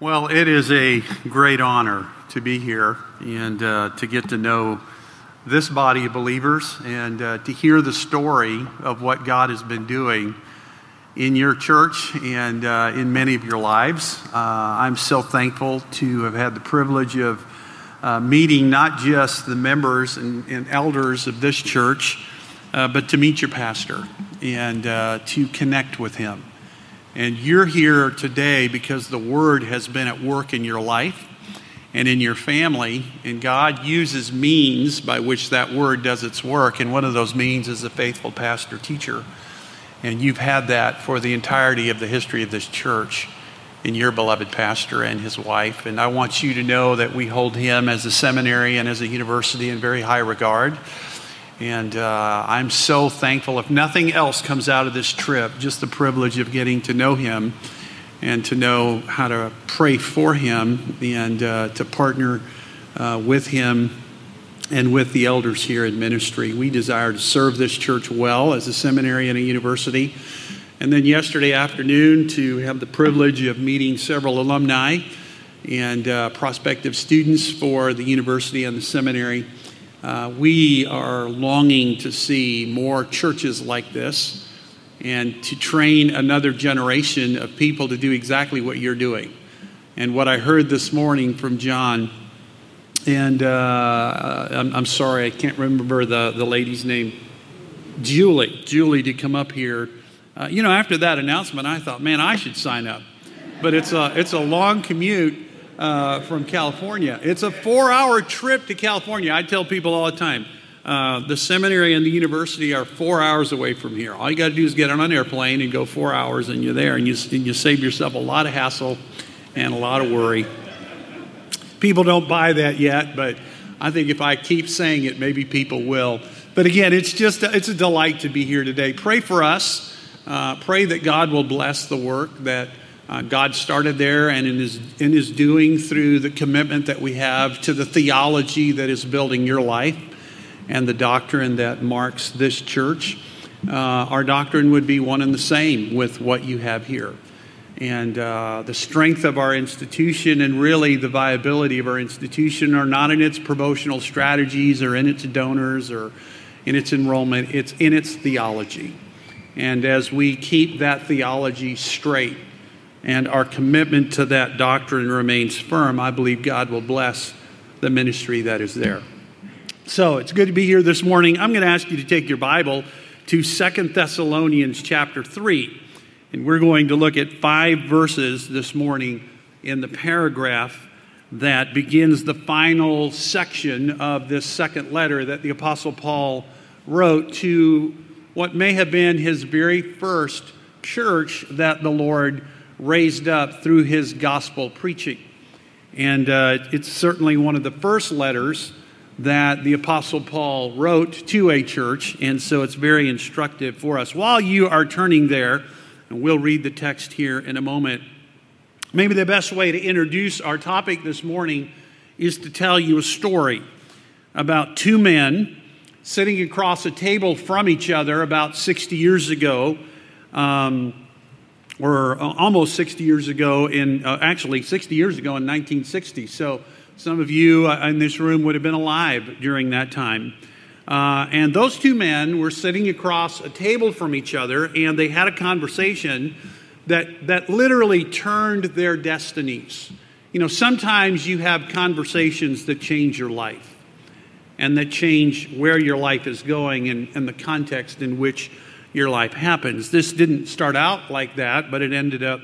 Well, it is a great honor to be here and uh, to get to know this body of believers and uh, to hear the story of what God has been doing in your church and uh, in many of your lives. Uh, I'm so thankful to have had the privilege of uh, meeting not just the members and, and elders of this church, uh, but to meet your pastor and to connect with him. And you're here today because the Word has been at work in your life and in your family, and God uses means by which that Word does its work. And one of those means is a faithful pastor teacher. And you've had that for the entirety of the history of this church in your beloved pastor and his wife. And I want you to know that we hold him as a seminary and as a university in very high regard. And uh, I'm so thankful. If nothing else comes out of this trip, just the privilege of getting to know him and to know how to pray for him and uh, to partner uh, with him and with the elders here in ministry. We desire to serve this church well as a seminary and a university. And then yesterday afternoon, to have the privilege of meeting several alumni and uh, prospective students for the university and the seminary. Uh, we are longing to see more churches like this and to train another generation of people to do exactly what you're doing. And what I heard this morning from John, and uh, I'm, I'm, sorry, I can't remember the, the lady's name, Julie. Julie to come up here. Uh, you know, after that announcement, I thought, man, I should sign up. But it's a, it's a long commute uh, from California. It's a four hour trip to California. I tell people all the time uh, the seminary and the university are four hours away from here. All you got to do is get on an airplane and go four hours, and you're there, and you, and you save yourself a lot of hassle and a lot of worry. People don't buy that yet, but I think if I keep saying it, maybe people will. But again, it's just a, it's a delight to be here today. Pray for us. Uh, pray that God will bless the work that uh, God started there and in his, in his doing through the commitment that we have to the theology that is building your life and the doctrine that marks this church. Uh, our doctrine would be one and the same with what you have here. And uh, the strength of our institution and really the viability of our institution are not in its promotional strategies or in its donors or in its enrollment, it's in its theology. And as we keep that theology straight, and our commitment to that doctrine remains firm, I believe God will bless the ministry that is there. So it's good to be here this morning. I'm going to ask you to take your Bible to Second Thessalonians chapter 3. And we're going to look at five verses this morning in the paragraph that begins the final section of this second letter that the Apostle Paul wrote to what may have been his very first church that the Lord raised up through his gospel preaching. And uh, it's certainly one of the first letters that the Apostle Paul wrote to a church, and so it's very instructive for us. While you are turning there, and we'll read the text here in a moment, maybe the best way to introduce our topic this morning is to tell you a story about two men sitting across a table from each other about 60 years ago. Um, or uh, almost 60 years ago in uh, actually 60 years ago in 1960 so some of you uh, in this room would have been alive during that time. Uh, and those two men were sitting across a table from each other and they had a conversation that, that literally turned their destinies. You know sometimes you have conversations that change your life and that change where your life is going and, and the context in which your life happens. This didn't start out like that, but it ended up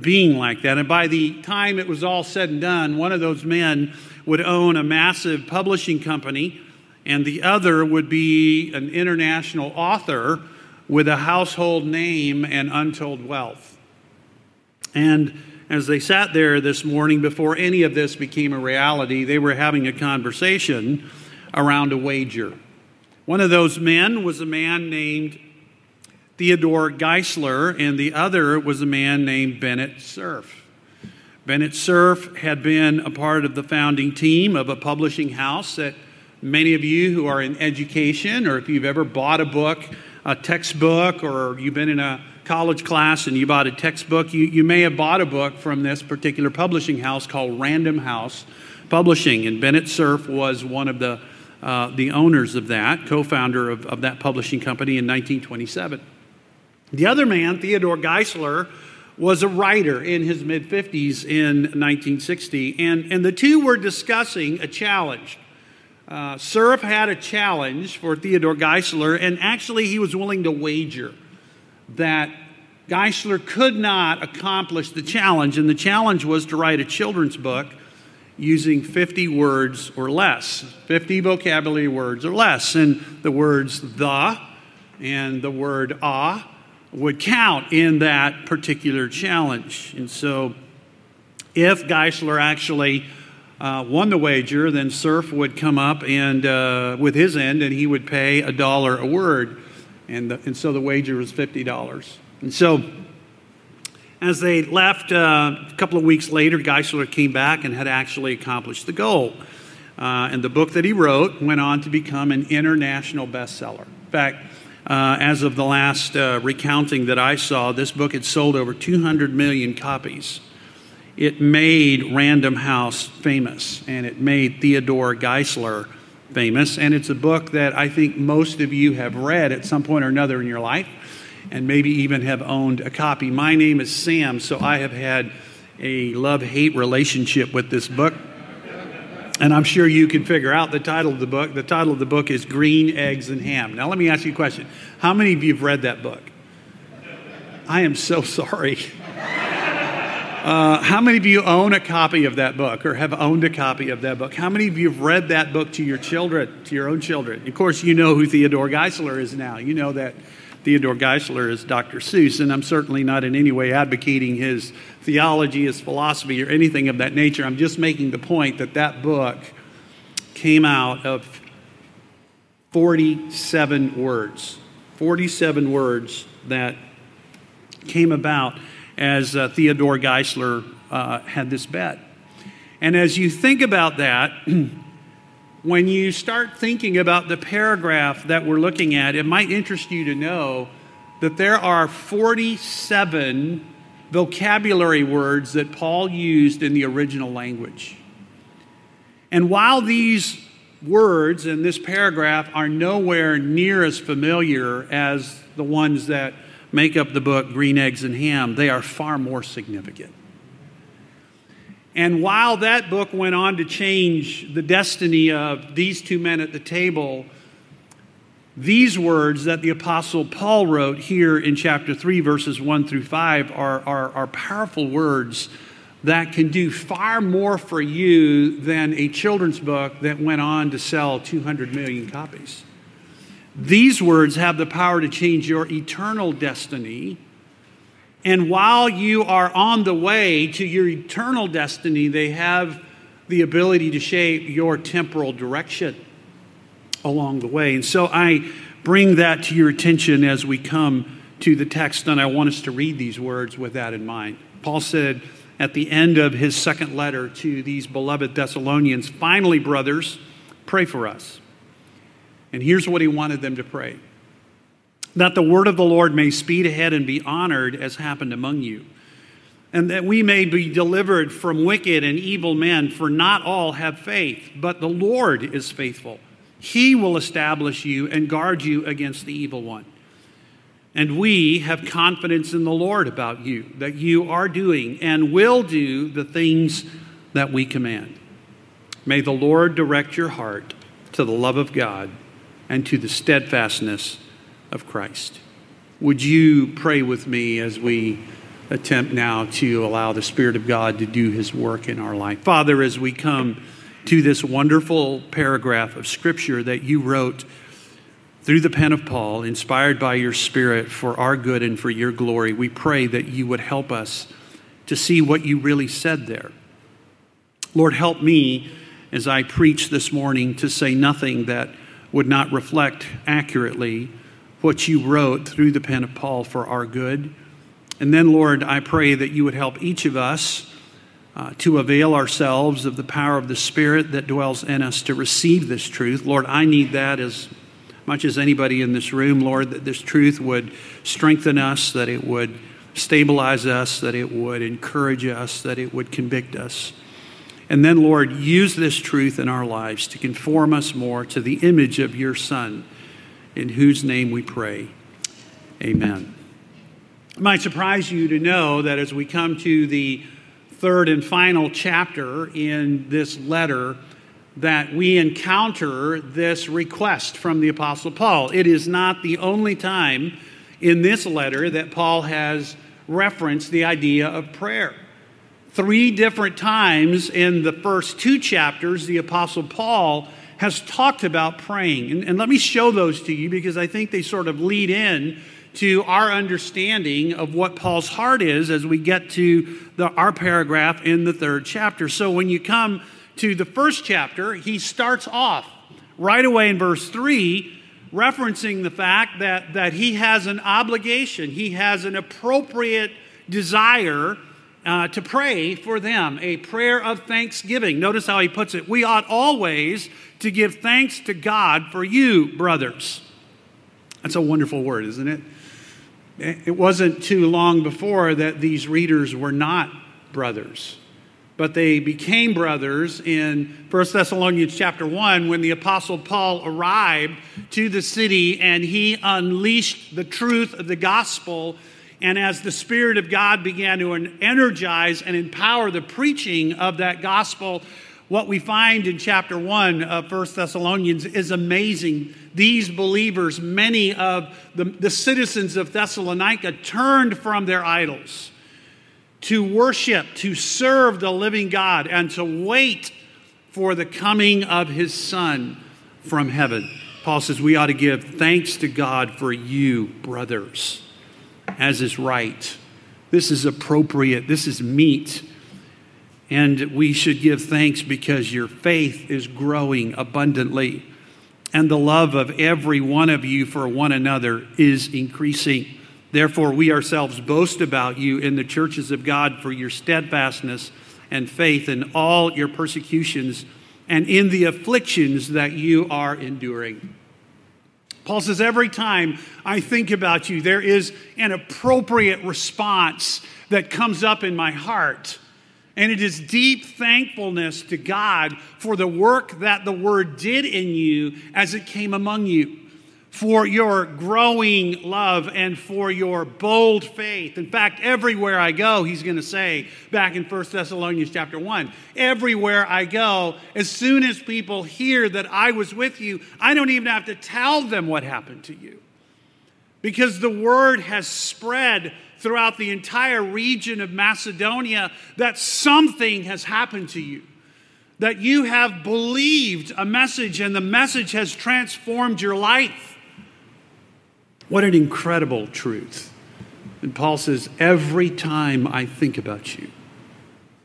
being like that. And by the time it was all said and done, one of those men would own a massive publishing company, and the other would be an international author with a household name and untold wealth. And as they sat there this morning, before any of this became a reality, they were having a conversation around a wager. One of those men was a man named Theodore Geisler, and the other was a man named Bennett Cerf. Bennett Cerf had been a part of the founding team of a publishing house that many of you who are in education, or if you've ever bought a book, a textbook, or you've been in a college class and you bought a textbook, you, you may have bought a book from this particular publishing house called Random House Publishing. And Bennett Cerf was one of the, uh, the owners of that, co founder of, of that publishing company in 1927. The other man, Theodore Geisler, was a writer in his mid 50s in 1960, and, and the two were discussing a challenge. Uh, Cerf had a challenge for Theodore Geisler, and actually he was willing to wager that Geisler could not accomplish the challenge, and the challenge was to write a children's book using 50 words or less, 50 vocabulary words or less. And the words the and the word ah would count in that particular challenge. And so, if Geisler actually uh, won the wager, then Cerf would come up and uh, with his end, and he would pay a dollar a word, and the, and so the wager was fifty dollars. And so, as they left uh, a couple of weeks later, Geisler came back and had actually accomplished the goal. Uh, and the book that he wrote went on to become an international bestseller. In fact, uh, as of the last uh, recounting that I saw, this book had sold over 200 million copies. It made Random House famous, and it made Theodore Geisler famous. And it's a book that I think most of you have read at some point or another in your life, and maybe even have owned a copy. My name is Sam, so I have had a love hate relationship with this book. And I'm sure you can figure out the title of the book. The title of the book is Green Eggs and Ham. Now, let me ask you a question. How many of you have read that book? I am so sorry. Uh, how many of you own a copy of that book or have owned a copy of that book? How many of you have read that book to your children, to your own children? Of course, you know who Theodore Geisler is now. You know that Theodore Geisler is Dr. Seuss, and I'm certainly not in any way advocating his theology, his philosophy, or anything of that nature. I'm just making the point that that book came out of 47 words. 47 words that came about as uh, Theodore Geisler uh, had this bet. And as you think about that, when you start thinking about the paragraph that we're looking at, it might interest you to know that there are 47 vocabulary words that Paul used in the original language. And while these words in this paragraph are nowhere near as familiar as the ones that make up the book Green Eggs and Ham, they are far more significant. And while that book went on to change the destiny of these two men at the table, these words that the Apostle Paul wrote here in chapter 3, verses 1 through 5, are, are, are powerful words that can do far more for you than a children's book that went on to sell 200 million copies. These words have the power to change your eternal destiny. And while you are on the way to your eternal destiny, they have the ability to shape your temporal direction along the way. And so I bring that to your attention as we come to the text, and I want us to read these words with that in mind. Paul said at the end of his second letter to these beloved Thessalonians, finally, brothers, pray for us. And here's what he wanted them to pray that the word of the Lord may speed ahead and be honored as happened among you and that we may be delivered from wicked and evil men, for not all have faith, but the Lord is faithful he will establish you and guard you against the evil one. And we have confidence in the Lord about you, that you are doing and will do the things that we command. May the Lord direct your heart to the love of God and to the steadfastness of Christ. Would you pray with me as we attempt now to allow the Spirit of God to do his work in our life? Father, as we come to this wonderful paragraph of Scripture that you wrote through the pen of Paul, inspired by your Spirit for our good and for your glory. We pray that you would help us to see what you really said there. Lord, help me as I preach this morning to say nothing that would not reflect accurately what you wrote through the pen of Paul for our good. And then, Lord, I pray that you would help each of us uh, to avail ourselves of the power of the Spirit that dwells in us to receive this truth. Lord, I need that as much as anybody in this room, Lord, that this truth would strengthen us, that it would stabilize us, that it would encourage us, that it would convict us. And then, Lord, use this truth in our lives to conform us more to the image of your Son, in whose name we pray. Amen. It might surprise you to know that as we come to the third and final chapter in this letter, that we encounter this request from the Apostle Paul. It is not the only time in this letter that Paul has referenced the idea of prayer. Three different times in the first two chapters, the Apostle Paul has talked about praying. And, and, let me show those to you because I think they sort of lead in to our understanding of what Paul's heart is as we get to the, our paragraph in the third chapter. So when you come to the first chapter, he starts off right away in verse 3 referencing the fact that, that he has an obligation, he has an appropriate desire uh, to pray for them, a prayer of thanksgiving. Notice how he puts it. We ought always to give thanks to God for you, brothers. That's a wonderful word, isn't it? It wasn't too long before that these readers were not brothers, but they became brothers in 1 Thessalonians chapter 1 when the apostle Paul arrived to the city and he unleashed the truth of the gospel and as the Spirit of God began to energize and empower the preaching of that gospel, what we find in chapter 1 of 1 Thessalonians is amazing. These believers, many of the, the citizens of Thessalonica, turned from their idols to worship, to serve the living God, and to wait for the coming of his Son from heaven. Paul says we ought to give thanks to God for you, brothers, as is right. This is appropriate, this is meet and we should give thanks because your faith is growing abundantly, and the love of every one of you for one another is increasing. Therefore, we ourselves boast about you in the churches of God for your steadfastness and faith in all your persecutions and in the afflictions that you are enduring. Paul says, Every time I think about you, there is an appropriate response that comes up in my heart. And it is deep thankfulness to God for the work that the Word did in you as it came among you, for your growing love and for your bold faith. In fact, everywhere I go, he's going to say back in 1 Thessalonians chapter 1, everywhere I go, as soon as people hear that I was with you, I don't even have to tell them what happened to you. Because the word has spread throughout the entire region of Macedonia that something has happened to you, that you have believed a message and the message has transformed your life. What an incredible truth. And Paul says, Every time I think about you,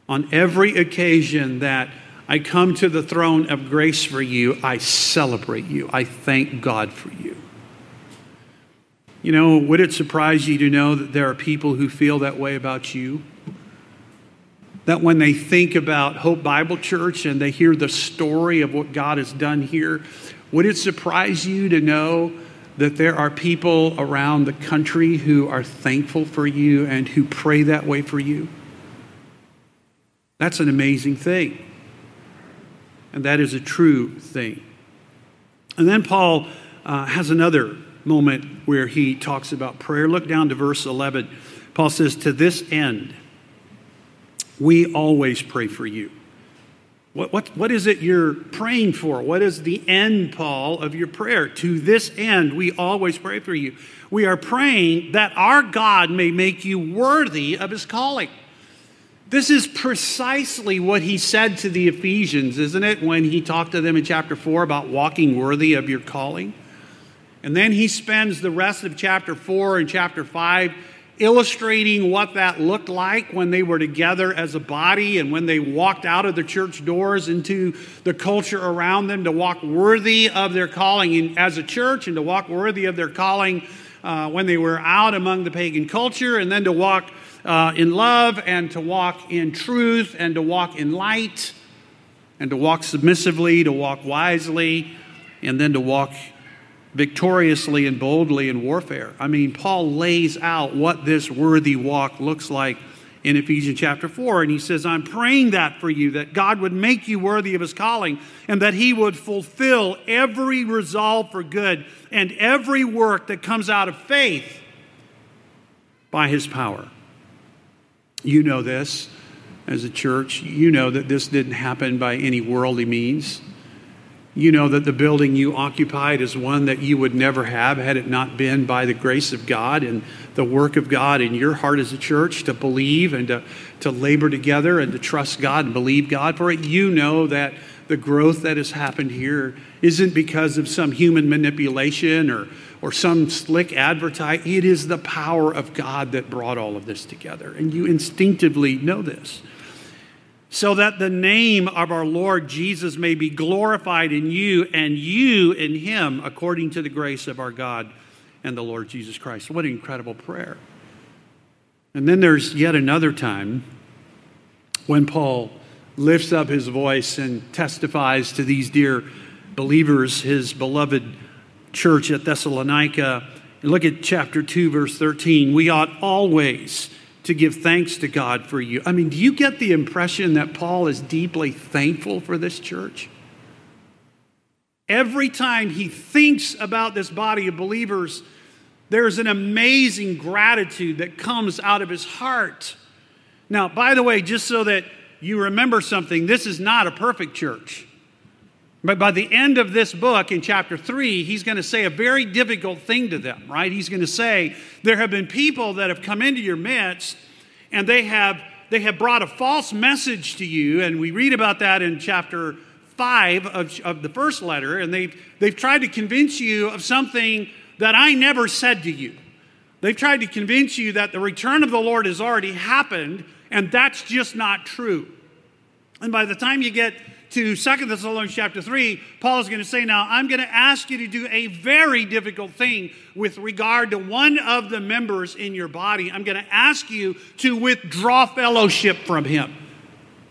on every occasion that I come to the throne of grace for you, I celebrate you. I thank God for you. You know, would it surprise you to know that there are people who feel that way about you? That when they think about Hope Bible Church and they hear the story of what God has done here, would it surprise you to know that there are people around the country who are thankful for you and who pray that way for you? That's an amazing thing. And that is a true thing. And then Paul uh, has another moment where he talks about prayer. Look down to verse 11. Paul says, To this end, we always pray for you. What, what, what is it you're praying for? What is the end, Paul, of your prayer? To this end, we always pray for you. We are praying that our God may make you worthy of his calling. This is precisely what he said to the Ephesians, isn't it, when he talked to them in chapter 4 about walking worthy of your calling? And then he spends the rest of chapter 4 and chapter 5 illustrating what that looked like when they were together as a body and when they walked out of the church doors into the culture around them to walk worthy of their calling in, as a church and to walk worthy of their calling uh, when they were out among the pagan culture and then to walk uh, in love and to walk in truth and to walk in light and to walk submissively, to walk wisely, and then to walk victoriously and boldly in warfare. I mean, Paul lays out what this worthy walk looks like in Ephesians chapter 4. And he says, I'm praying that for you, that God would make you worthy of his calling, and that he would fulfill every resolve for good and every work that comes out of faith by his power. You know this as a church. You know that this didn't happen by any worldly means. You know that the building you occupied is one that you would never have had it not been by the grace of God and the work of God in your heart as a church to believe and to, to labor together and to trust God and believe God for it. You know that the growth that has happened here isn't because of some human manipulation or, or some slick advertising. It is the power of God that brought all of this together. And you instinctively know this so that the name of our Lord Jesus may be glorified in you and you in him, according to the grace of our God and the Lord Jesus Christ. What an incredible prayer. And then there's yet another time when Paul lifts up his voice and testifies to these dear believers, his beloved church at Thessalonica. Look at chapter 2, verse 13. We ought always to give thanks to God for you. I mean, do you get the impression that Paul is deeply thankful for this church? Every time he thinks about this body of believers, there's an amazing gratitude that comes out of his heart. Now, by the way, just so that you remember something, this is not a perfect church. But by the end of this book, in chapter three, he's going to say a very difficult thing to them, right? He's going to say, There have been people that have come into your midst, and they have, they have brought a false message to you. And we read about that in chapter five of, of the first letter. And they've, they've tried to convince you of something that I never said to you. They've tried to convince you that the return of the Lord has already happened, and that's just not true. And by the time you get to Second Thessalonians chapter 3, Paul is going to say, Now, I'm going to ask you to do a very difficult thing with regard to one of the members in your body. I'm going to ask you to withdraw fellowship from him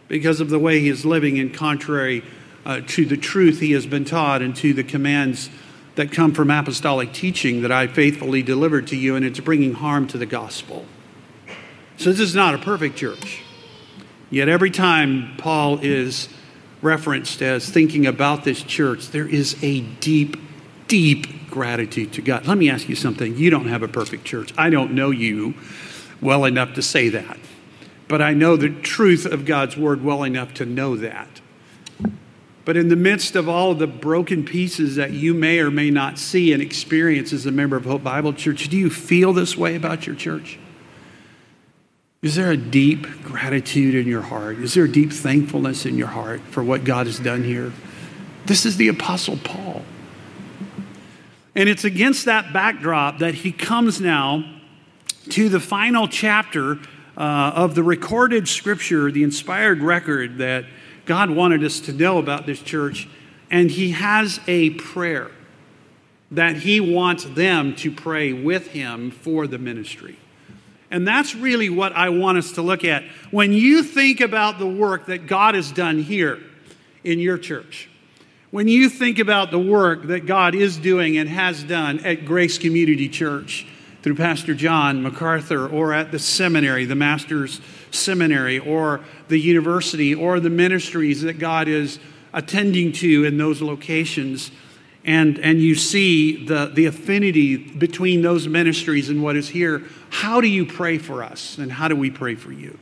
because of the way he is living in contrary uh, to the truth he has been taught and to the commands that come from apostolic teaching that I faithfully delivered to you, and it's bringing harm to the gospel. So, this is not a perfect church. Yet, every time Paul is referenced as thinking about this church, there is a deep, deep gratitude to God. Let me ask you something. You don't have a perfect church. I don't know you well enough to say that, but I know the truth of God's word well enough to know that. But in the midst of all of the broken pieces that you may or may not see and experience as a member of Hope Bible Church, do you feel this way about your church? Is there a deep gratitude in your heart? Is there a deep thankfulness in your heart for what God has done here? This is the Apostle Paul. And it's against that backdrop that he comes now to the final chapter uh, of the recorded scripture, the inspired record that God wanted us to know about this church. And he has a prayer that he wants them to pray with him for the ministry. And that's really what I want us to look at. When you think about the work that God has done here in your church, when you think about the work that God is doing and has done at Grace Community Church through Pastor John MacArthur, or at the seminary, the Master's Seminary, or the university, or the ministries that God is attending to in those locations, and, and you see the, the affinity between those ministries and what is here, how do you pray for us and how do we pray for you?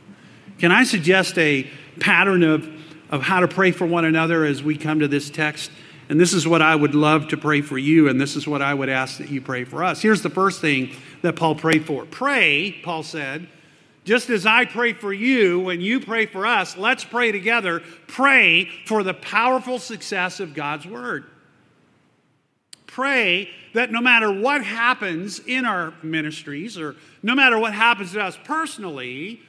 Can I suggest a pattern of, of how to pray for one another as we come to this text? And this is what I would love to pray for you, and this is what I would ask that you pray for us. Here's the first thing that Paul prayed for Pray, Paul said, just as I pray for you, when you pray for us, let's pray together. Pray for the powerful success of God's word pray that no matter what happens in our ministries or no matter what happens to us personally,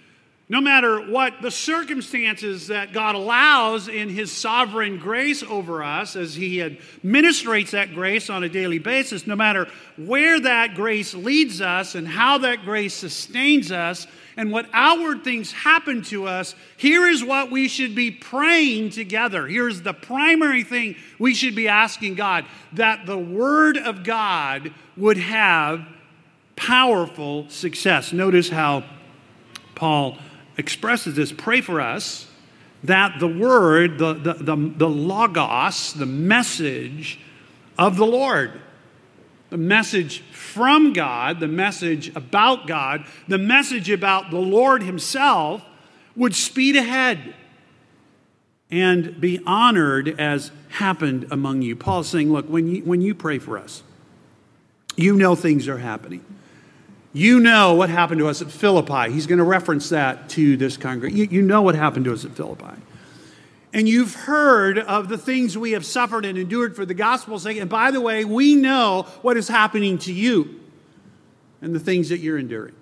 no matter what the circumstances that God allows in His sovereign grace over us, as He administrates that grace on a daily basis, no matter where that grace leads us and how that grace sustains us, and what outward things happen to us, here is what we should be praying together. Here's the primary thing we should be asking God that the Word of God would have powerful success. Notice how Paul expresses this pray for us that the word, the, the, the, the, logos, the message of the Lord, the message from God, the message about God, the message about the Lord Himself would speed ahead and be honored as happened among you. Paul's saying, look, when you, when you pray for us, you know things are happening. You know what happened to us at Philippi. He's going to reference that to this congregation. You, you know what happened to us at Philippi. And you've heard of the things we have suffered and endured for the gospel's sake. And by the way, we know what is happening to you and the things that you're enduring.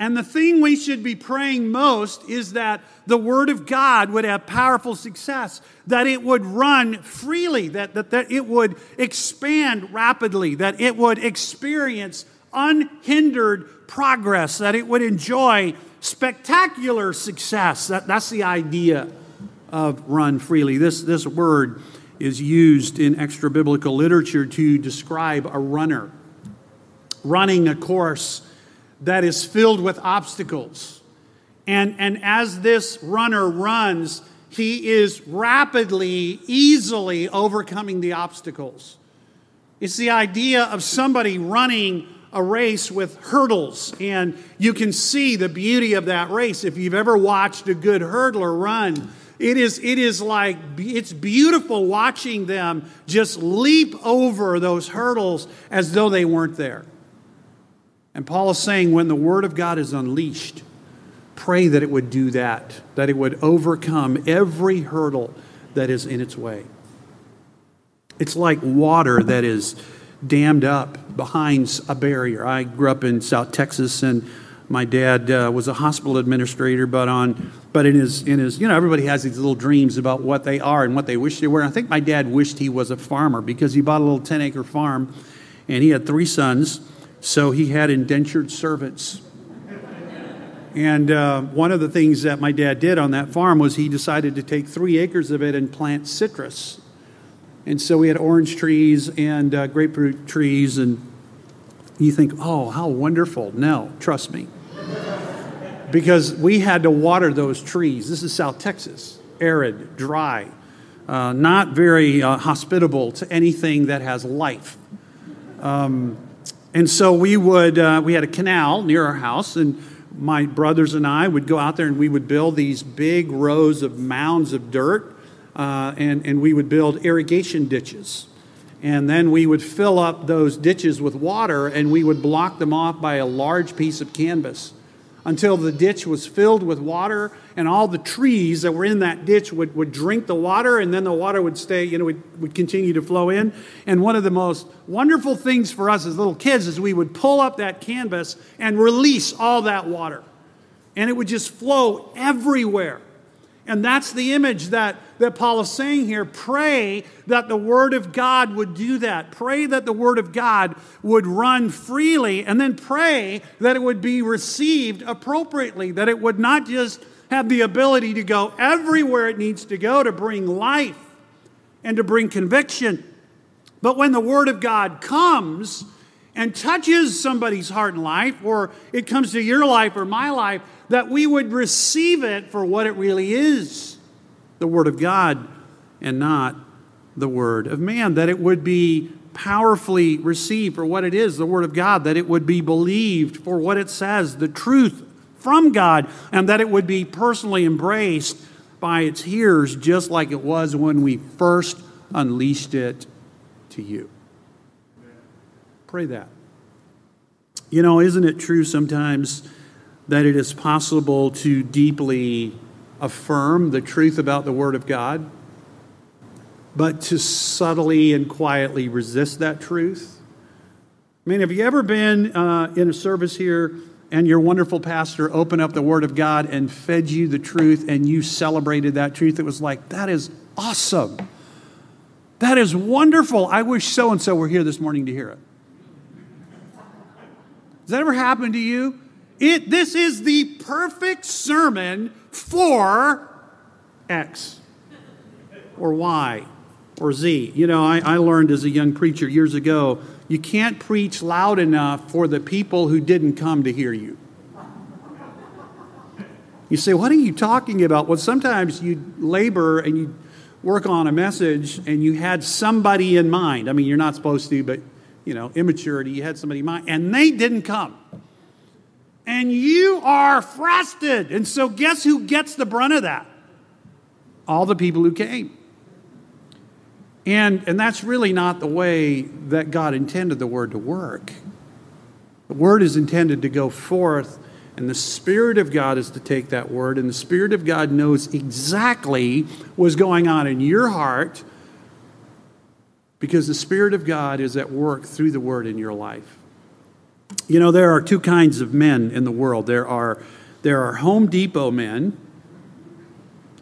And the thing we should be praying most is that the Word of God would have powerful success, that it would run freely, that, that, that it would expand rapidly, that it would experience unhindered progress, that it would enjoy spectacular success. That, that's the idea of run freely. This, this word is used in extra biblical literature to describe a runner running a course that is filled with obstacles. And, and as this runner runs, he is rapidly, easily overcoming the obstacles. It's the idea of somebody running a race with hurdles, and you can see the beauty of that race. If you've ever watched a good hurdler run, it is, it is like, it's beautiful watching them just leap over those hurdles as though they weren't there. And Paul is saying when the Word of God is unleashed, pray that it would do that, that it would overcome every hurdle that is in its way. It's like water that is dammed up behind a barrier. I grew up in South Texas, and my dad uh, was a hospital administrator, but on but in his in his you know everybody has these little dreams about what they are and what they wish they were. And I think my dad wished he was a farmer because he bought a little ten acre farm, and he had three sons, so he had indentured servants. And uh, one of the things that my dad did on that farm was he decided to take three acres of it and plant citrus and so we had orange trees and uh, grapefruit trees, and you think, oh, how wonderful. No, trust me. Because we had to water those trees. This is South Texas, arid, dry, uh, not very uh, hospitable to anything that has life. Um, and so we would, uh, we had a canal near our house, and my brothers and I would go out there and we would build these big rows of mounds of dirt uh, and, and we would build irrigation ditches. And then we would fill up those ditches with water and we would block them off by a large piece of canvas until the ditch was filled with water and all the trees that were in that ditch would, would drink the water and then the water would stay, you know, would, would continue to flow in. And one of the most wonderful things for us as little kids is we would pull up that canvas and release all that water. And it would just flow everywhere. And that's the image that, that Paul is saying here. Pray that the Word of God would do that. Pray that the Word of God would run freely, and then pray that it would be received appropriately, that it would not just have the ability to go everywhere it needs to go to bring life and to bring conviction. But when the Word of God comes and touches somebody's heart and life, or it comes to your life or my life, that we would receive it for what it really is the Word of God and not the Word of man. That it would be powerfully received for what it is, the Word of God, that it would be believed for what it says, the truth from God, and that it would be personally embraced by its hearers, just like it was when we first unleashed it to you. Pray that. You know, isn't it true sometimes? that it is possible to deeply affirm the truth about the Word of God, but to subtly and quietly resist that truth. I mean, have you ever been uh, in a service here and your wonderful pastor opened up the Word of God and fed you the truth, and you celebrated that truth. It was like, that is awesome. That is wonderful. I wish so and so were here this morning to hear it. Has that ever happened to you? It, this is the perfect sermon for X or Y or Z. You know, I, I learned as a young preacher years ago you can't preach loud enough for the people who didn't come to hear you. You say, What are you talking about? Well, sometimes you labor and you work on a message and you had somebody in mind. I mean, you're not supposed to, but, you know, immaturity, you had somebody in mind, and they didn't come. And you are frustrated. And so, guess who gets the brunt of that? All the people who came. And, and that's really not the way that God intended the word to work. The word is intended to go forth, and the Spirit of God is to take that word, and the Spirit of God knows exactly what's going on in your heart because the Spirit of God is at work through the word in your life. You know, there are two kinds of men in the world there are, there are Home Depot men,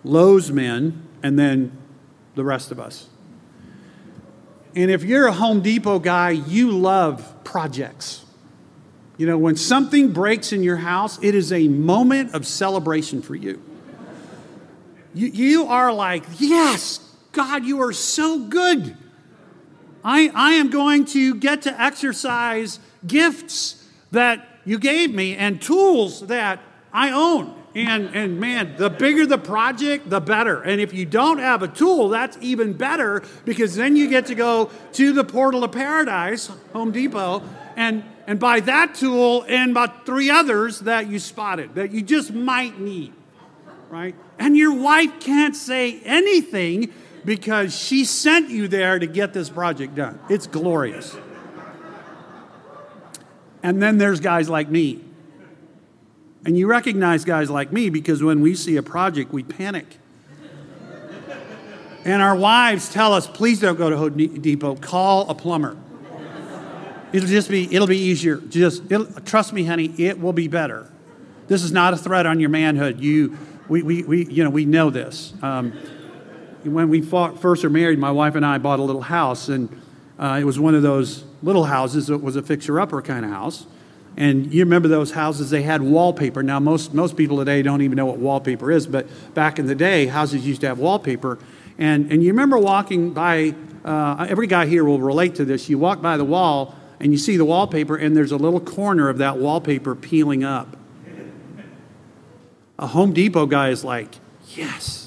Lowe's men, and then the rest of us. And if you're a Home Depot guy, you love projects. You know, when something breaks in your house, it is a moment of celebration for you. You, you are like, yes, God, you are so good. I, I am going to get to exercise gifts that you gave me and tools that I own. And, and man, the bigger the project, the better. And if you don't have a tool, that's even better because then you get to go to the portal of paradise, Home Depot, and, and buy that tool and about three others that you spotted that you just might need, right? And your wife can't say anything because she sent you there to get this project done. It's glorious. And then there's guys like me and you recognize guys like me because when we see a project, we panic. and our wives tell us, please don't go to Home Depot, call a plumber. It'll just be, it'll be easier. Just trust me, honey, it will be better. This is not a threat on your manhood. You, we, we, we, you know, we know this. Um, when we fought, first were married, my wife and I bought a little house, and uh, it was one of those little houses. that was a fixer-upper kind of house. And you remember those houses, they had wallpaper. Now, most, most people today don't even know what wallpaper is, but back in the day, houses used to have wallpaper. And, and you remember walking by, uh, every guy here will relate to this. You walk by the wall and you see the wallpaper, and there's a little corner of that wallpaper peeling up. A Home Depot guy is like, yes.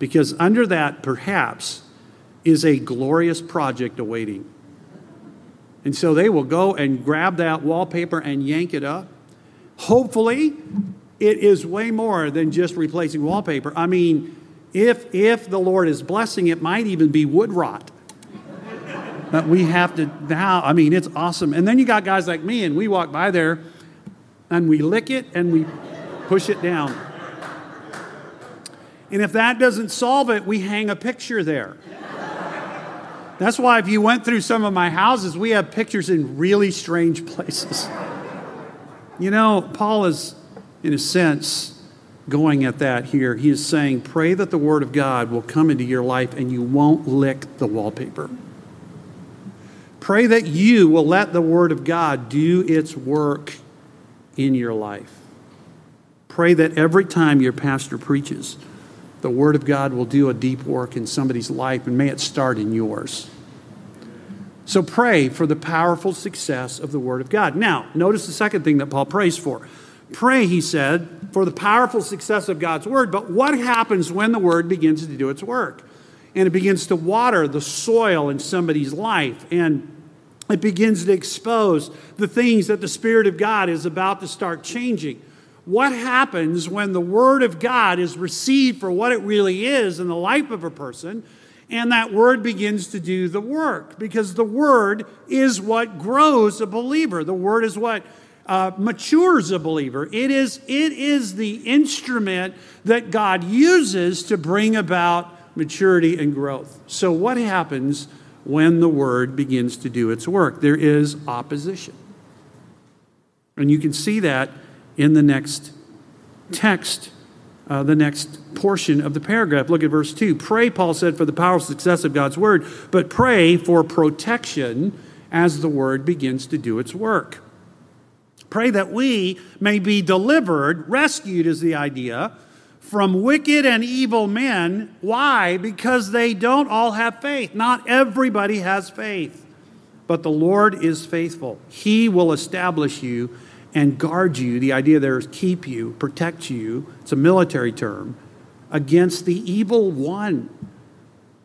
Because under that, perhaps, is a glorious project awaiting. And so they will go and grab that wallpaper and yank it up. Hopefully, it is way more than just replacing wallpaper. I mean, if, if the Lord is blessing, it might even be wood rot. But we have to now, I mean, it's awesome. And then you got guys like me, and we walk by there and we lick it and we push it down. And if that doesn't solve it, we hang a picture there. That's why if you went through some of my houses, we have pictures in really strange places. You know, Paul is, in a sense, going at that here. He is saying, pray that the Word of God will come into your life and you won't lick the wallpaper. Pray that you will let the Word of God do its work in your life. Pray that every time your pastor preaches, the Word of God will do a deep work in somebody's life, and may it start in yours. So pray for the powerful success of the Word of God. Now, notice the second thing that Paul prays for. Pray, he said, for the powerful success of God's Word, but what happens when the Word begins to do its work? And it begins to water the soil in somebody's life, and it begins to expose the things that the Spirit of God is about to start changing what happens when the Word of God is received for what it really is in the life of a person, and that Word begins to do the work. Because the Word is what grows a believer, the Word is what uh, matures a believer. It is, it is the instrument that God uses to bring about maturity and growth. So, what happens when the Word begins to do its work? There is opposition. And you can see that in the next text, uh, the next portion of the paragraph. Look at verse 2. Pray, Paul said, for the powerful success of God's word, but pray for protection as the word begins to do its work. Pray that we may be delivered, rescued is the idea, from wicked and evil men. Why? Because they don't all have faith. Not everybody has faith. But the Lord is faithful. He will establish you and guard you. The idea there is keep you, protect you. It's a military term against the evil one.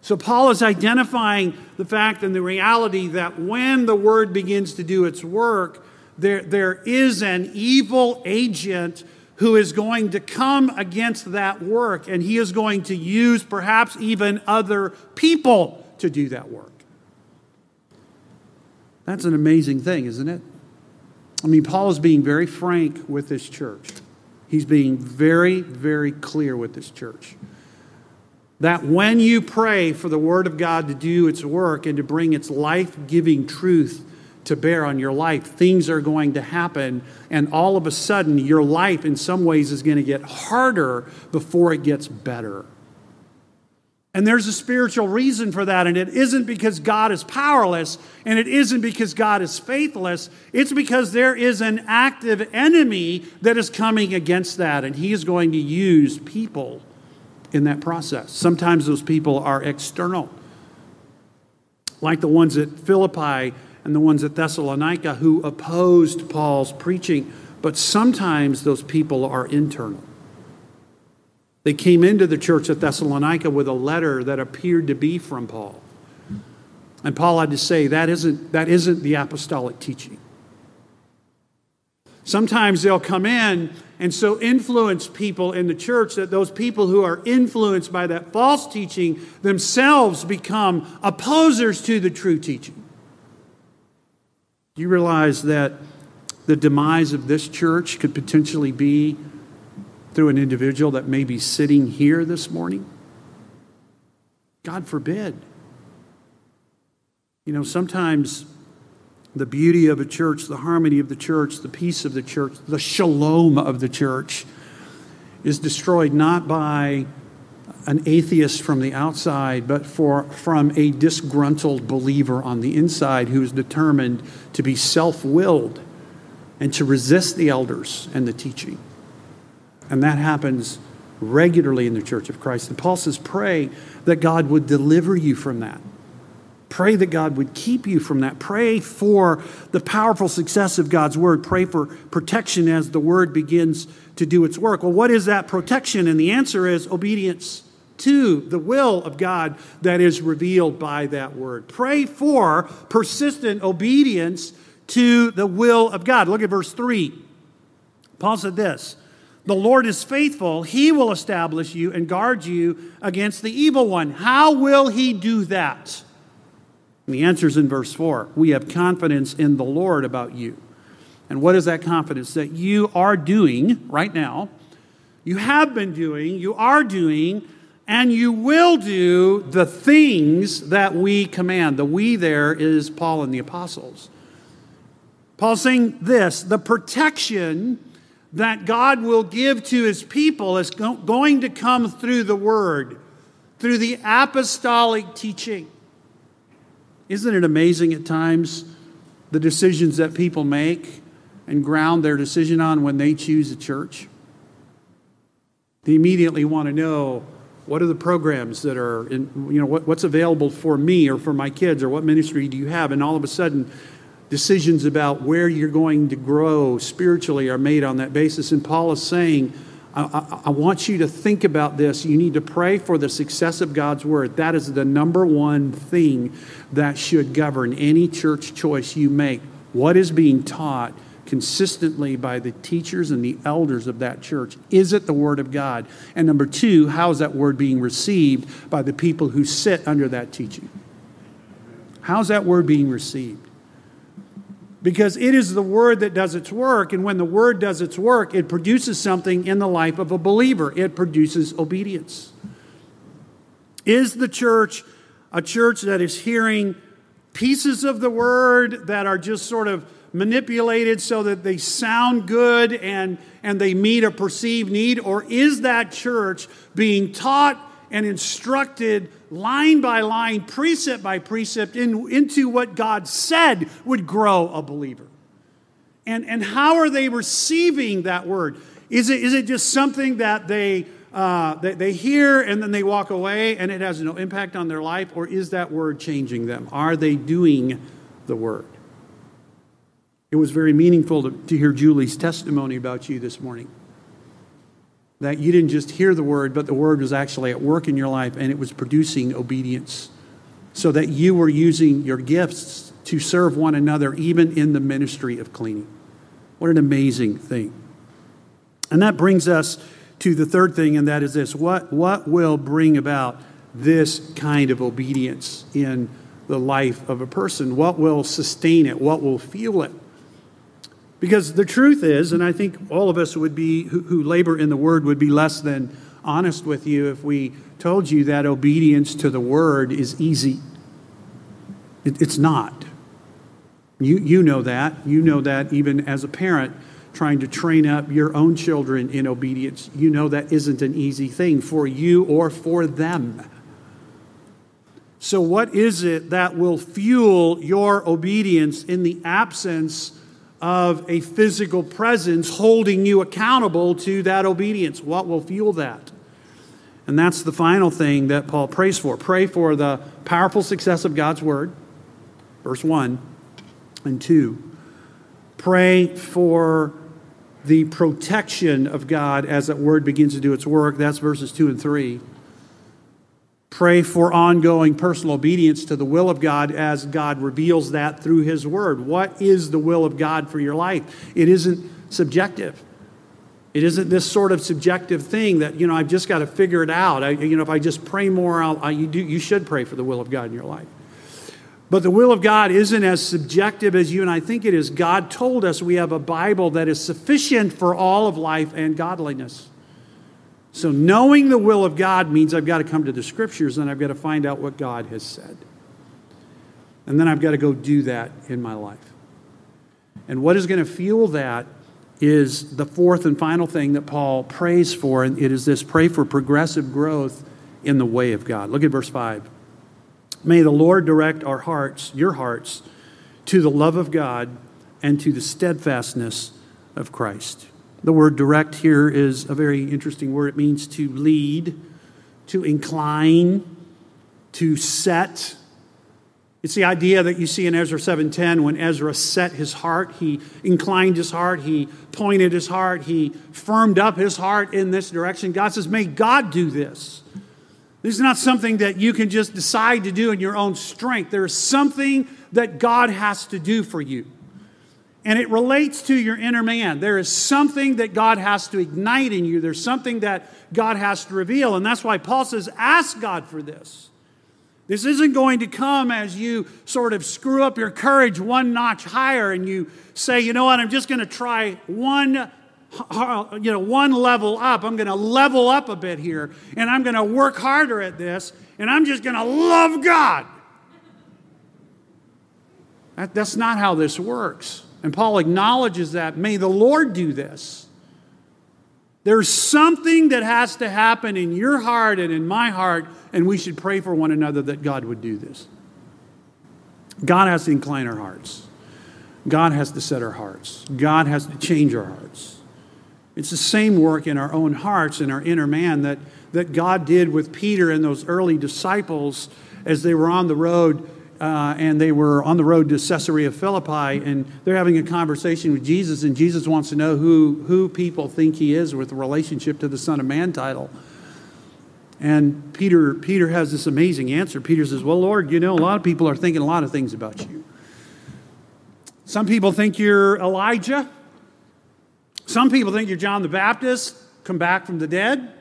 So, Paul is identifying the fact and the reality that when the word begins to do its work, there, there is an evil agent who is going to come against that work, and he is going to use perhaps even other people to do that work. That's an amazing thing, isn't it? I mean, Paul is being very frank with this church. He's being very, very clear with this church. That when you pray for the Word of God to do its work and to bring its life giving truth to bear on your life, things are going to happen. And all of a sudden, your life in some ways is going to get harder before it gets better. And there's a spiritual reason for that. And it isn't because God is powerless and it isn't because God is faithless. It's because there is an active enemy that is coming against that. And he is going to use people in that process. Sometimes those people are external, like the ones at Philippi and the ones at Thessalonica who opposed Paul's preaching. But sometimes those people are internal. They came into the church at Thessalonica with a letter that appeared to be from Paul. And Paul had to say, that isn't, that isn't the apostolic teaching. Sometimes they'll come in and so influence people in the church that those people who are influenced by that false teaching themselves become opposers to the true teaching. Do you realize that the demise of this church could potentially be through an individual that may be sitting here this morning? God forbid. You know, sometimes the beauty of a church, the harmony of the church, the peace of the church, the shalom of the church is destroyed not by an atheist from the outside, but for, from a disgruntled believer on the inside who is determined to be self willed and to resist the elders and the teaching. And that happens regularly in the church of Christ. And Paul says, pray that God would deliver you from that. Pray that God would keep you from that. Pray for the powerful success of God's word. Pray for protection as the word begins to do its work. Well, what is that protection? And the answer is obedience to the will of God that is revealed by that word. Pray for persistent obedience to the will of God. Look at verse 3. Paul said this the Lord is faithful. He will establish you and guard you against the evil one. How will he do that? And the answer is in verse 4. We have confidence in the Lord about you. And what is that confidence? That you are doing right now, you have been doing, you are doing, and you will do the things that we command. The we there is Paul and the apostles. Paul's saying this the protection that God will give to his people is going to come through the word, through the apostolic teaching. Isn't it amazing at times the decisions that people make and ground their decision on when they choose a church? They immediately want to know what are the programs that are in, you know, what, what's available for me or for my kids or what ministry do you have? And all of a sudden, decisions about where you're going to grow spiritually are made on that basis. And Paul is saying, I, I, I, want you to think about this. You need to pray for the success of God's word. That is the number one thing that should govern any church choice you make. What is being taught consistently by the teachers and the elders of that church? Is it the word of God? And number two, how is that word being received by the people who sit under that teaching? How's that word being received? Because it is the word that does its work. And when the word does its work, it produces something in the life of a believer, it produces obedience. Is the church a church that is hearing pieces of the word that are just sort of manipulated so that they sound good and, and they meet a perceived need? Or is that church being taught and instructed line by line, precept by precept, in, into what God said would grow a believer? And, and how are they receiving that word? Is it, is it just something that they, uh, they, they hear and then they walk away and it has no impact on their life? Or is that word changing them? Are they doing the word? It was very meaningful to, to hear Julie's testimony about you this morning. That you didn't just hear the word, but the word was actually at work in your life and it was producing obedience. So that you were using your gifts to serve one another, even in the ministry of cleaning. What an amazing thing. And that brings us to the third thing, and that is this what, what will bring about this kind of obedience in the life of a person? What will sustain it? What will fuel it? Because the truth is, and I think all of us would be, who, who labor in the word, would be less than honest with you if we told you that obedience to the word is easy. It, it's not. You, you know that. You know that even as a parent trying to train up your own children in obedience. You know that isn't an easy thing for you or for them. So, what is it that will fuel your obedience in the absence of a physical presence holding you accountable to that obedience. What will fuel that? And that's the final thing that Paul prays for. Pray for the powerful success of God's word, verse 1 and 2. Pray for the protection of God as that word begins to do its work. That's verses 2 and 3. Pray for ongoing personal obedience to the will of God as God reveals that through His Word. What is the will of God for your life? It isn't subjective. It isn't this sort of subjective thing that, you know, I've just got to figure it out. I, you know, if I just pray more, I, you, do, you should pray for the will of God in your life. But the will of God isn't as subjective as you and I think it is. God told us we have a Bible that is sufficient for all of life and godliness. So, knowing the will of God means I've got to come to the scriptures and I've got to find out what God has said. And then I've got to go do that in my life. And what is going to fuel that is the fourth and final thing that Paul prays for, and it is this pray for progressive growth in the way of God. Look at verse 5. May the Lord direct our hearts, your hearts, to the love of God and to the steadfastness of Christ. The word direct here is a very interesting word. It means to lead, to incline, to set. It's the idea that you see in Ezra 7:10 when Ezra set his heart, he inclined his heart, he pointed his heart, he firmed up his heart in this direction. God says, "May God do this." This is not something that you can just decide to do in your own strength. There is something that God has to do for you and it relates to your inner man. There is something that God has to ignite in you, there's something that God has to reveal. And that's why Paul says, Ask God for this. This isn't going to come as you sort of screw up your courage one notch higher and you say, you know what, I'm just going to try one you know one level up i'm going to level up a bit here and i'm going to work harder at this and i'm just going to love god that, that's not how this works and Paul acknowledges that. May the Lord do this. There's something that has to happen in your heart and in my heart, and we should pray for one another that God would do this. God has to incline our hearts. God has to set our hearts. God has to change our hearts. It's the same work in our own hearts, in our inner man, that, that God did with Peter and those early disciples as they were on the road uh, and they were on the road to Caesarea Philippi, and they're having a conversation with Jesus, and Jesus wants to know who, who people think he is with relationship to the Son of Man title. And Peter, Peter has this amazing answer. Peter says, Well, Lord, you know, a lot of people are thinking a lot of things about you. Some people think you're Elijah. Some people think you're John the Baptist, come back from the dead.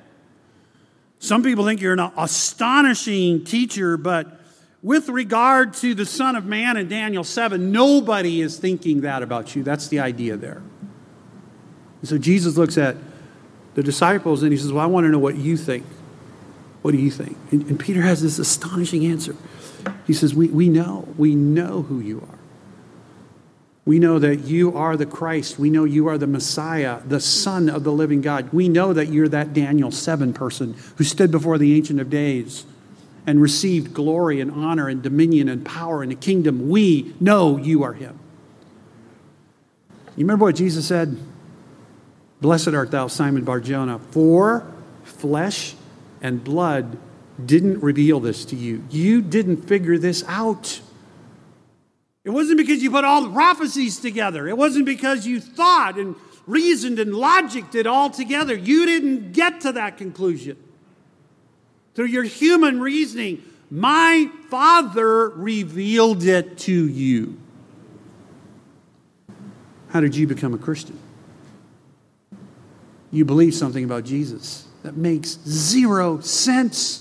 Some people think you're an astonishing teacher, but with regard to the Son of Man in Daniel 7, nobody is thinking that about you. That's the idea there. And so Jesus looks at the disciples and he says, Well, I want to know what you think. What do you think? And, and Peter has this astonishing answer. He says, we, we know. We know who you are. We know that you are the Christ. We know you are the Messiah, the Son of the living God. We know that you're that Daniel 7 person who stood before the Ancient of Days and received glory and honor and dominion and power and a kingdom. We know you are him. You remember what Jesus said? Blessed art thou, Simon Barjona, for flesh and blood didn't reveal this to you. You didn't figure this out. It wasn't because you put all the prophecies together. It wasn't because you thought and reasoned and logicked it all together. You didn't get to that conclusion. Through your human reasoning, my Father revealed it to you. How did you become a Christian? You believe something about Jesus that makes zero sense.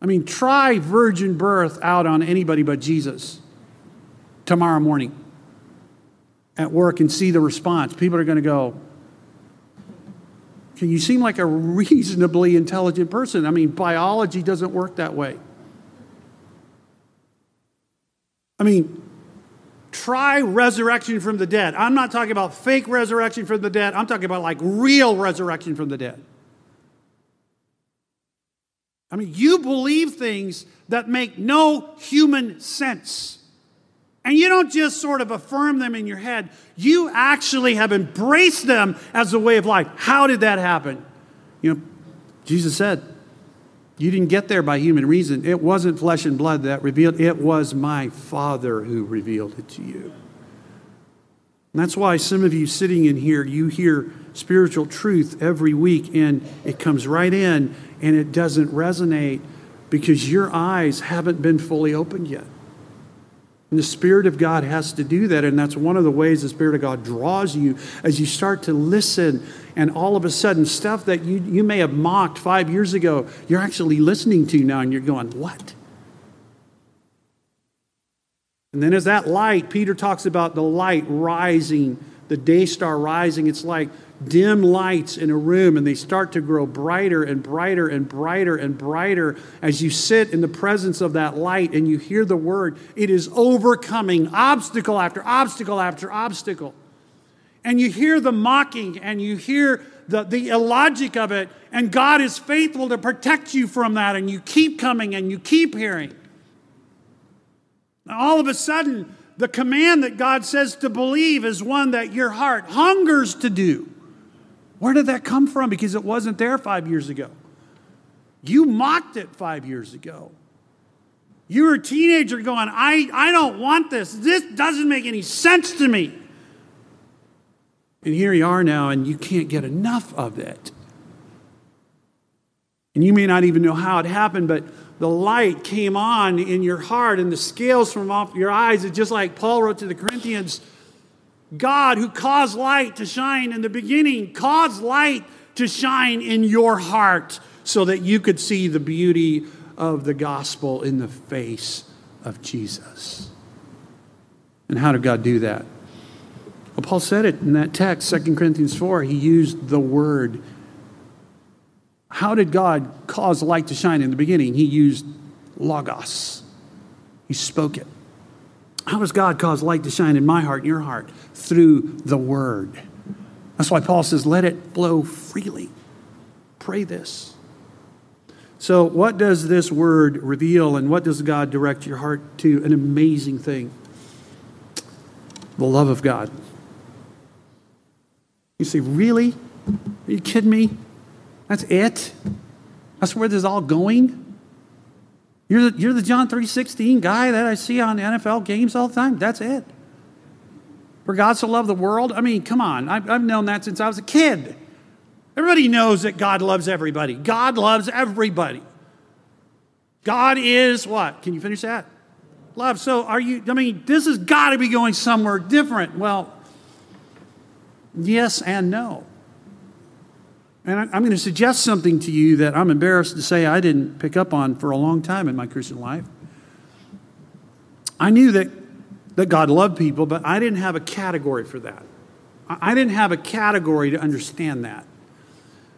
I mean, try virgin birth out on anybody but Jesus tomorrow morning at work and see the response. People are going to go, you seem like a reasonably intelligent person? I mean, biology doesn't work that way. I mean, try resurrection from the dead. I'm not talking about fake resurrection from the dead, I'm talking about like real resurrection from the dead. I mean, you believe things that make no human sense. And you don't just sort of affirm them in your head, you actually have embraced them as a way of life. How did that happen? You know, Jesus said, You didn't get there by human reason. It wasn't flesh and blood that revealed, it was my Father who revealed it to you. And that's why some of you sitting in here, you hear spiritual truth every week and it comes right in and it doesn't resonate because your eyes haven't been fully opened yet. And the Spirit of God has to do that. And that's one of the ways the Spirit of God draws you as you start to listen. And all of a sudden, stuff that you, you may have mocked five years ago, you're actually listening to now and you're going, What? And then, as that light, Peter talks about the light rising, the day star rising. It's like dim lights in a room and they start to grow brighter and brighter and brighter and brighter as you sit in the presence of that light and you hear the word. It is overcoming obstacle after obstacle after obstacle. And you hear the mocking and you hear the, the illogic of it, and God is faithful to protect you from that, and you keep coming and you keep hearing. Now, all of a sudden, the command that God says to believe is one that your heart hungers to do. Where did that come from? Because it wasn't there five years ago. You mocked it five years ago. You were a teenager going, I, I don't want this. This doesn't make any sense to me. And here you are now, and you can't get enough of it. And you may not even know how it happened, but the light came on in your heart, and the scales from off your eyes. It's just like Paul wrote to the Corinthians God, who caused light to shine in the beginning, caused light to shine in your heart so that you could see the beauty of the gospel in the face of Jesus. And how did God do that? Well, Paul said it in that text, 2 Corinthians 4. He used the word. How did God cause light to shine in the beginning? He used logos, He spoke it. How does God cause light to shine in my heart and your heart? Through the Word. That's why Paul says, let it flow freely. Pray this. So, what does this word reveal and what does God direct your heart to? An amazing thing the love of God. You say, Really? Are you kidding me? That's it? That's where this is all going? You're the, you're the John 3.16 guy that I see on NFL games all the time. That's it. For God so loved the world. I mean, come on. I've, I've known that since I was a kid. Everybody knows that God loves everybody. God loves everybody. God is what? Can you finish that? Love. So are you, I mean, this has got to be going somewhere different. Well, yes and no. And I'm going to suggest something to you that I'm embarrassed to say I didn't pick up on for a long time in my Christian life. I knew that, that God loved people, but I didn't have a category for that. I didn't have a category to understand that.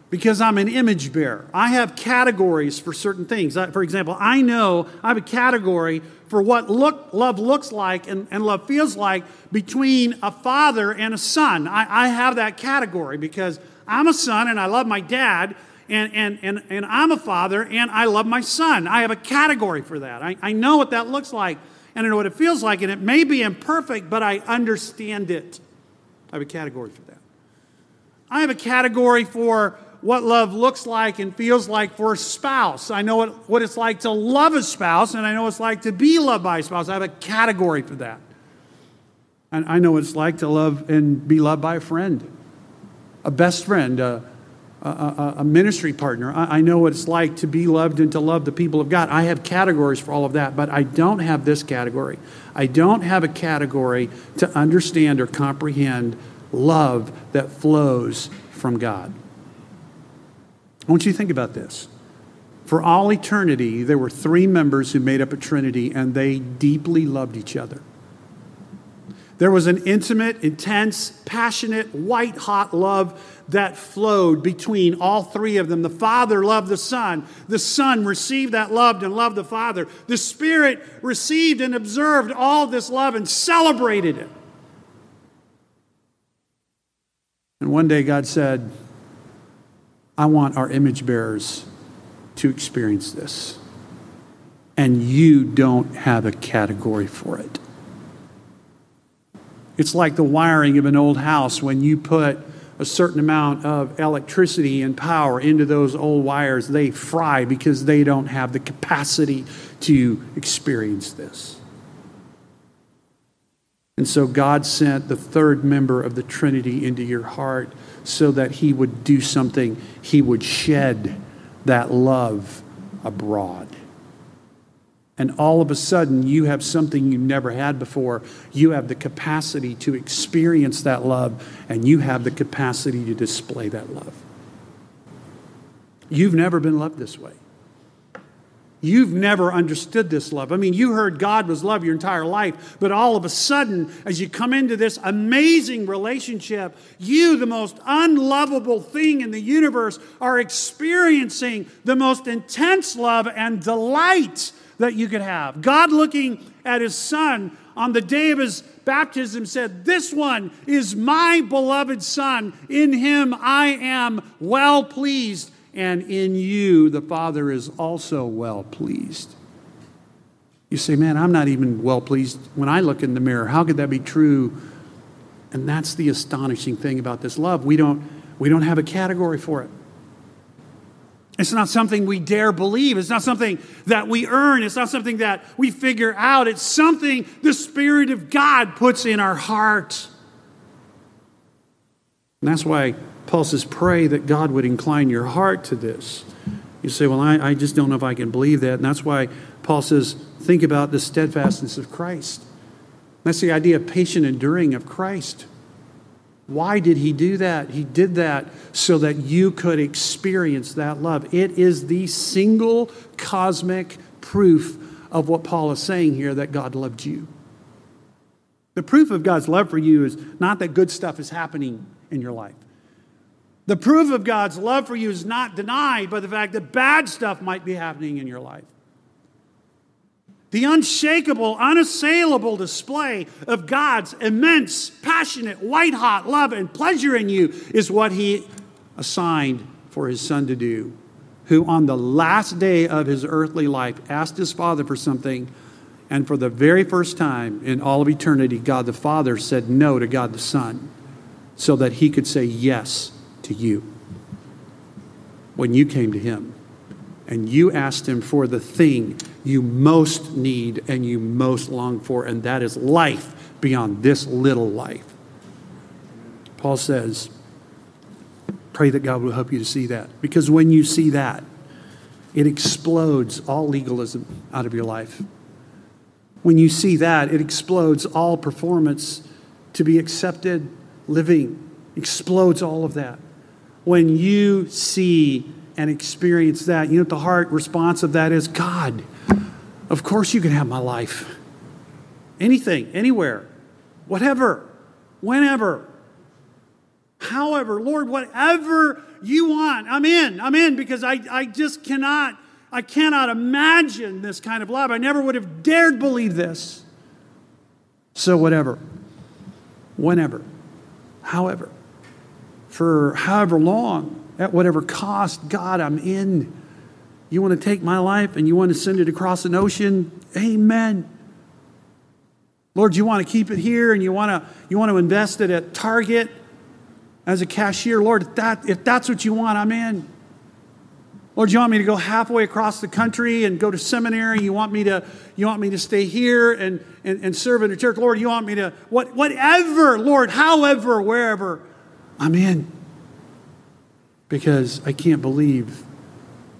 because I'm an image bearer. I have categories for certain things. For example, I know I have a category for what look, love looks like and, and love feels like between a father and a son. I, I have that category because I'm a son and I love my dad, and, and, and, and I'm a father and I love my son. I have a category for that. I, I know what that looks like and I know what it feels like, and it may be imperfect, but I understand it. I have a category for that. I have a category for what love looks like and feels like for a spouse. I know what, what it's like to love a spouse, and I know what it's like to be loved by a spouse. I have a category for that. And I know what it's like to love and be loved by a friend, a best friend, a, a, a ministry partner. I, I know what it's like to be loved and to love the people of God. I have categories for all of that, but I don't have this category. I don't have a category to understand or comprehend love that flows from God. I want you to think about this. For all eternity, there were three members who made up a Trinity, and they deeply loved each other. There was an intimate, intense, passionate, white hot love that flowed between all three of them. The Father loved the Son. The Son received that love and loved the Father. The Spirit received and observed all this love and celebrated it. And one day God said, I want our image bearers to experience this. And you don't have a category for it. It's like the wiring of an old house when you put a certain amount of electricity and power into those old wires, they fry because they don't have the capacity to experience this. And so God sent the third member of the Trinity into your heart so that He would do something, He would shed that love abroad. And all of a sudden, you have something you never had before. You have the capacity to experience that love, and you have the capacity to display that love. You've never been loved this way. You've never understood this love. I mean, you heard God was love your entire life, but all of a sudden, as you come into this amazing relationship, you, the most unlovable thing in the universe, are experiencing the most intense love and delight that you could have. God, looking at his son on the day of his baptism, said, This one is my beloved son. In him I am well pleased and in you the Father is also well pleased. You say, man, I'm not even well pleased when I look in the mirror. How could that be true? And that's the astonishing thing about this love. We don't, we don't have a category for it. It's not something we dare believe. It's not something that we earn. It's not something that we figure out. It's something the Spirit of God puts in our heart. And that's why Paul says, pray that God would incline your heart to this. You say, well, I, I just don't know if I can believe that. And that's why Paul says, think about the steadfastness of Christ. That's the idea of patient enduring of Christ. Why did he do that? He did that so that you could experience that love. It is the single cosmic proof of what Paul is saying here that God loved you. The proof of God's love for you is not that good stuff is happening in your life. The proof of God's love for you is not denied by the fact that bad stuff might be happening in your life. The unshakable, unassailable display of God's immense, passionate, white hot love and pleasure in you is what He assigned for His Son to do, who on the last day of His earthly life asked His Father for something, and for the very first time in all of eternity, God the Father said no to God the Son so that He could say yes to you when you came to Him and you asked Him for the thing you most need and you most long for, and that is life beyond this little life. Paul says, Pray that God will help you to see that. Because when you see that, it explodes all legalism out of your life. When you see that, it explodes all performance to be accepted living, explodes all of that when you see and experience that, you know what the heart response of that is? God, of course you can have my life. Anything, anywhere, whatever, whenever. However, Lord, whatever you want, I'm in. I'm in because I, I just cannot, I cannot imagine this kind of love. I never would have dared believe this. So, whatever, whenever, however, for however long, at whatever cost, God, I'm in. You want to take my life and you want to send it across an ocean? Amen. Lord, you want to keep it here and you want to, you want to invest it at Target as a cashier. Lord, if, that, if that's what you want, I'm in. Lord, you want me to go halfway across the country and go to seminary? You want me to, you want me to stay here and, and, and serve in the church? Lord, you want me to, what, whatever, Lord, however, wherever, I'm in. Because I can't believe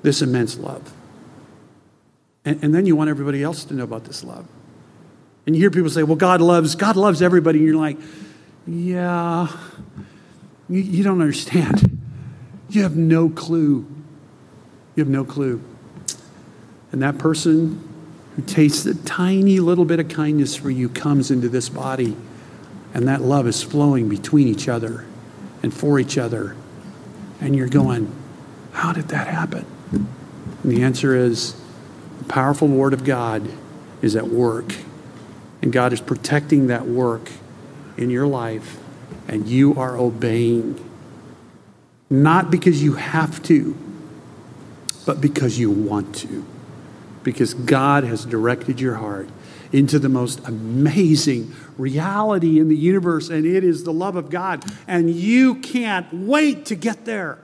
this immense love. And, and then you want everybody else to know about this love. And you hear people say, well, God loves, God loves everybody. And you're like, yeah, you, you don't understand. You have no clue. You have no clue. And that person who tastes a tiny little bit of kindness for you comes into this body, and that love is flowing between each other and for each other. And you're going, How did that happen? And the answer is the powerful Word of God is at work. And God is protecting that work in your life, and you are obeying. Not because you have to, but because you want to. Because God has directed your heart into the most amazing reality in the universe, and it is the love of God. And you can't wait to get there.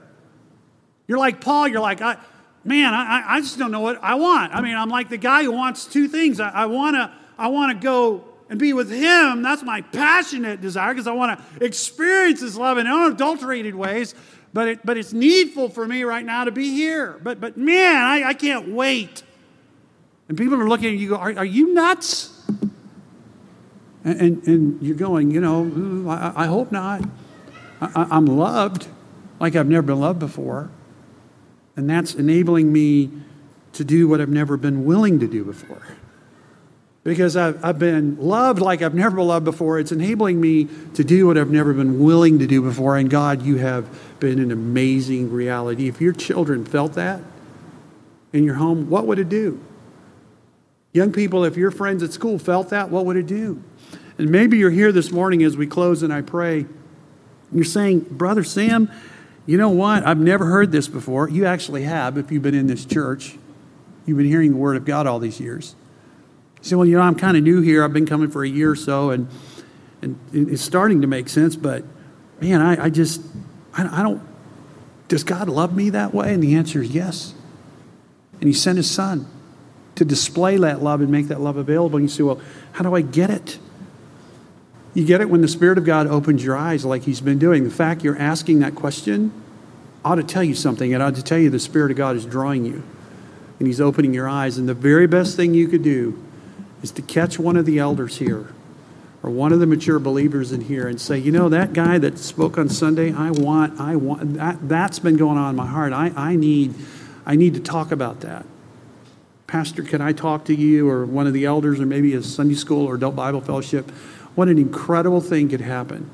You're like Paul, you're like, I, man, I, I just don't know what I want. I mean, I'm like the guy who wants two things. I, I want to I wanna go and be with him. That's my passionate desire because I want to experience his love in unadulterated ways. But, it, but it's needful for me right now to be here. But, but man, I, I can't wait. And people are looking at you, go, Are, are you nuts? And, and, and, you're going, You know, mm, I, I hope not. I, I'm loved like I've never been loved before. And that's enabling me to do what I've never been willing to do before. Because I've, I've been loved like I've never been loved before. It's enabling me to do what I've never been willing to do before. And God, you have been an amazing reality. If your children felt that in your home, what would it do? Young people, if your friends at school felt that, what would it do? And maybe you're here this morning as we close and I pray. You're saying, Brother Sam, you know what? I've never heard this before. You actually have if you've been in this church. You've been hearing the Word of God all these years. You say, well, you know, I'm kind of new here. I've been coming for a year or so, and, and it's starting to make sense, but man, I, I just, I, I don't, does God love me that way? And the answer is yes. And He sent His Son to display that love and make that love available. And you say, well, how do I get it? You get it when the Spirit of God opens your eyes, like He's been doing. The fact you're asking that question ought to tell you something. It ought to tell you the Spirit of God is drawing you and He's opening your eyes. And the very best thing you could do is to catch one of the elders here or one of the mature believers in here and say, you know, that guy that spoke on Sunday, I want, I want, that, that's been going on in my heart. I, I, need, I need to talk about that. Pastor, can I talk to you or one of the elders or maybe a Sunday school or adult Bible fellowship? What an incredible thing could happen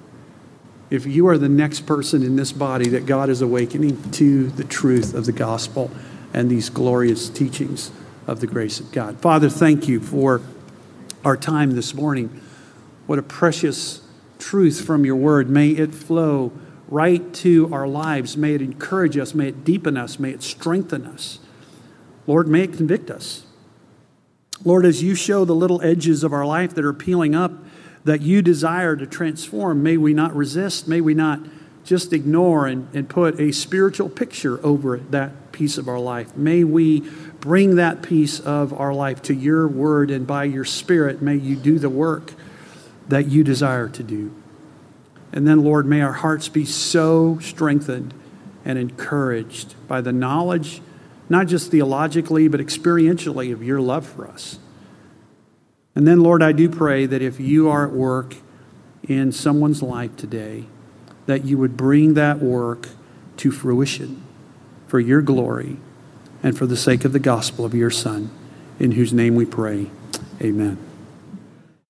if you are the next person in this body that God is awakening to the truth of the gospel and these glorious teachings of the grace of God. Father, thank you for our time this morning. What a precious truth from your word. May it flow right to our lives. May it encourage us. May it deepen us. May it strengthen us. Lord, may it convict us. Lord, as you show the little edges of our life that are peeling up, that you desire to transform, may we not resist, may we not just ignore and, and put a spiritual picture over that piece of our life. May we bring that piece of our life to your word, and by your spirit, may you do the work that you desire to do. And then, Lord, may our hearts be so strengthened and encouraged by the knowledge, not just theologically, but experientially, of your love for us. And then, Lord, I do pray that if you are at work in someone's life today, that you would bring that work to fruition for your glory and for the sake of the gospel of your Son, in whose name we pray. Amen.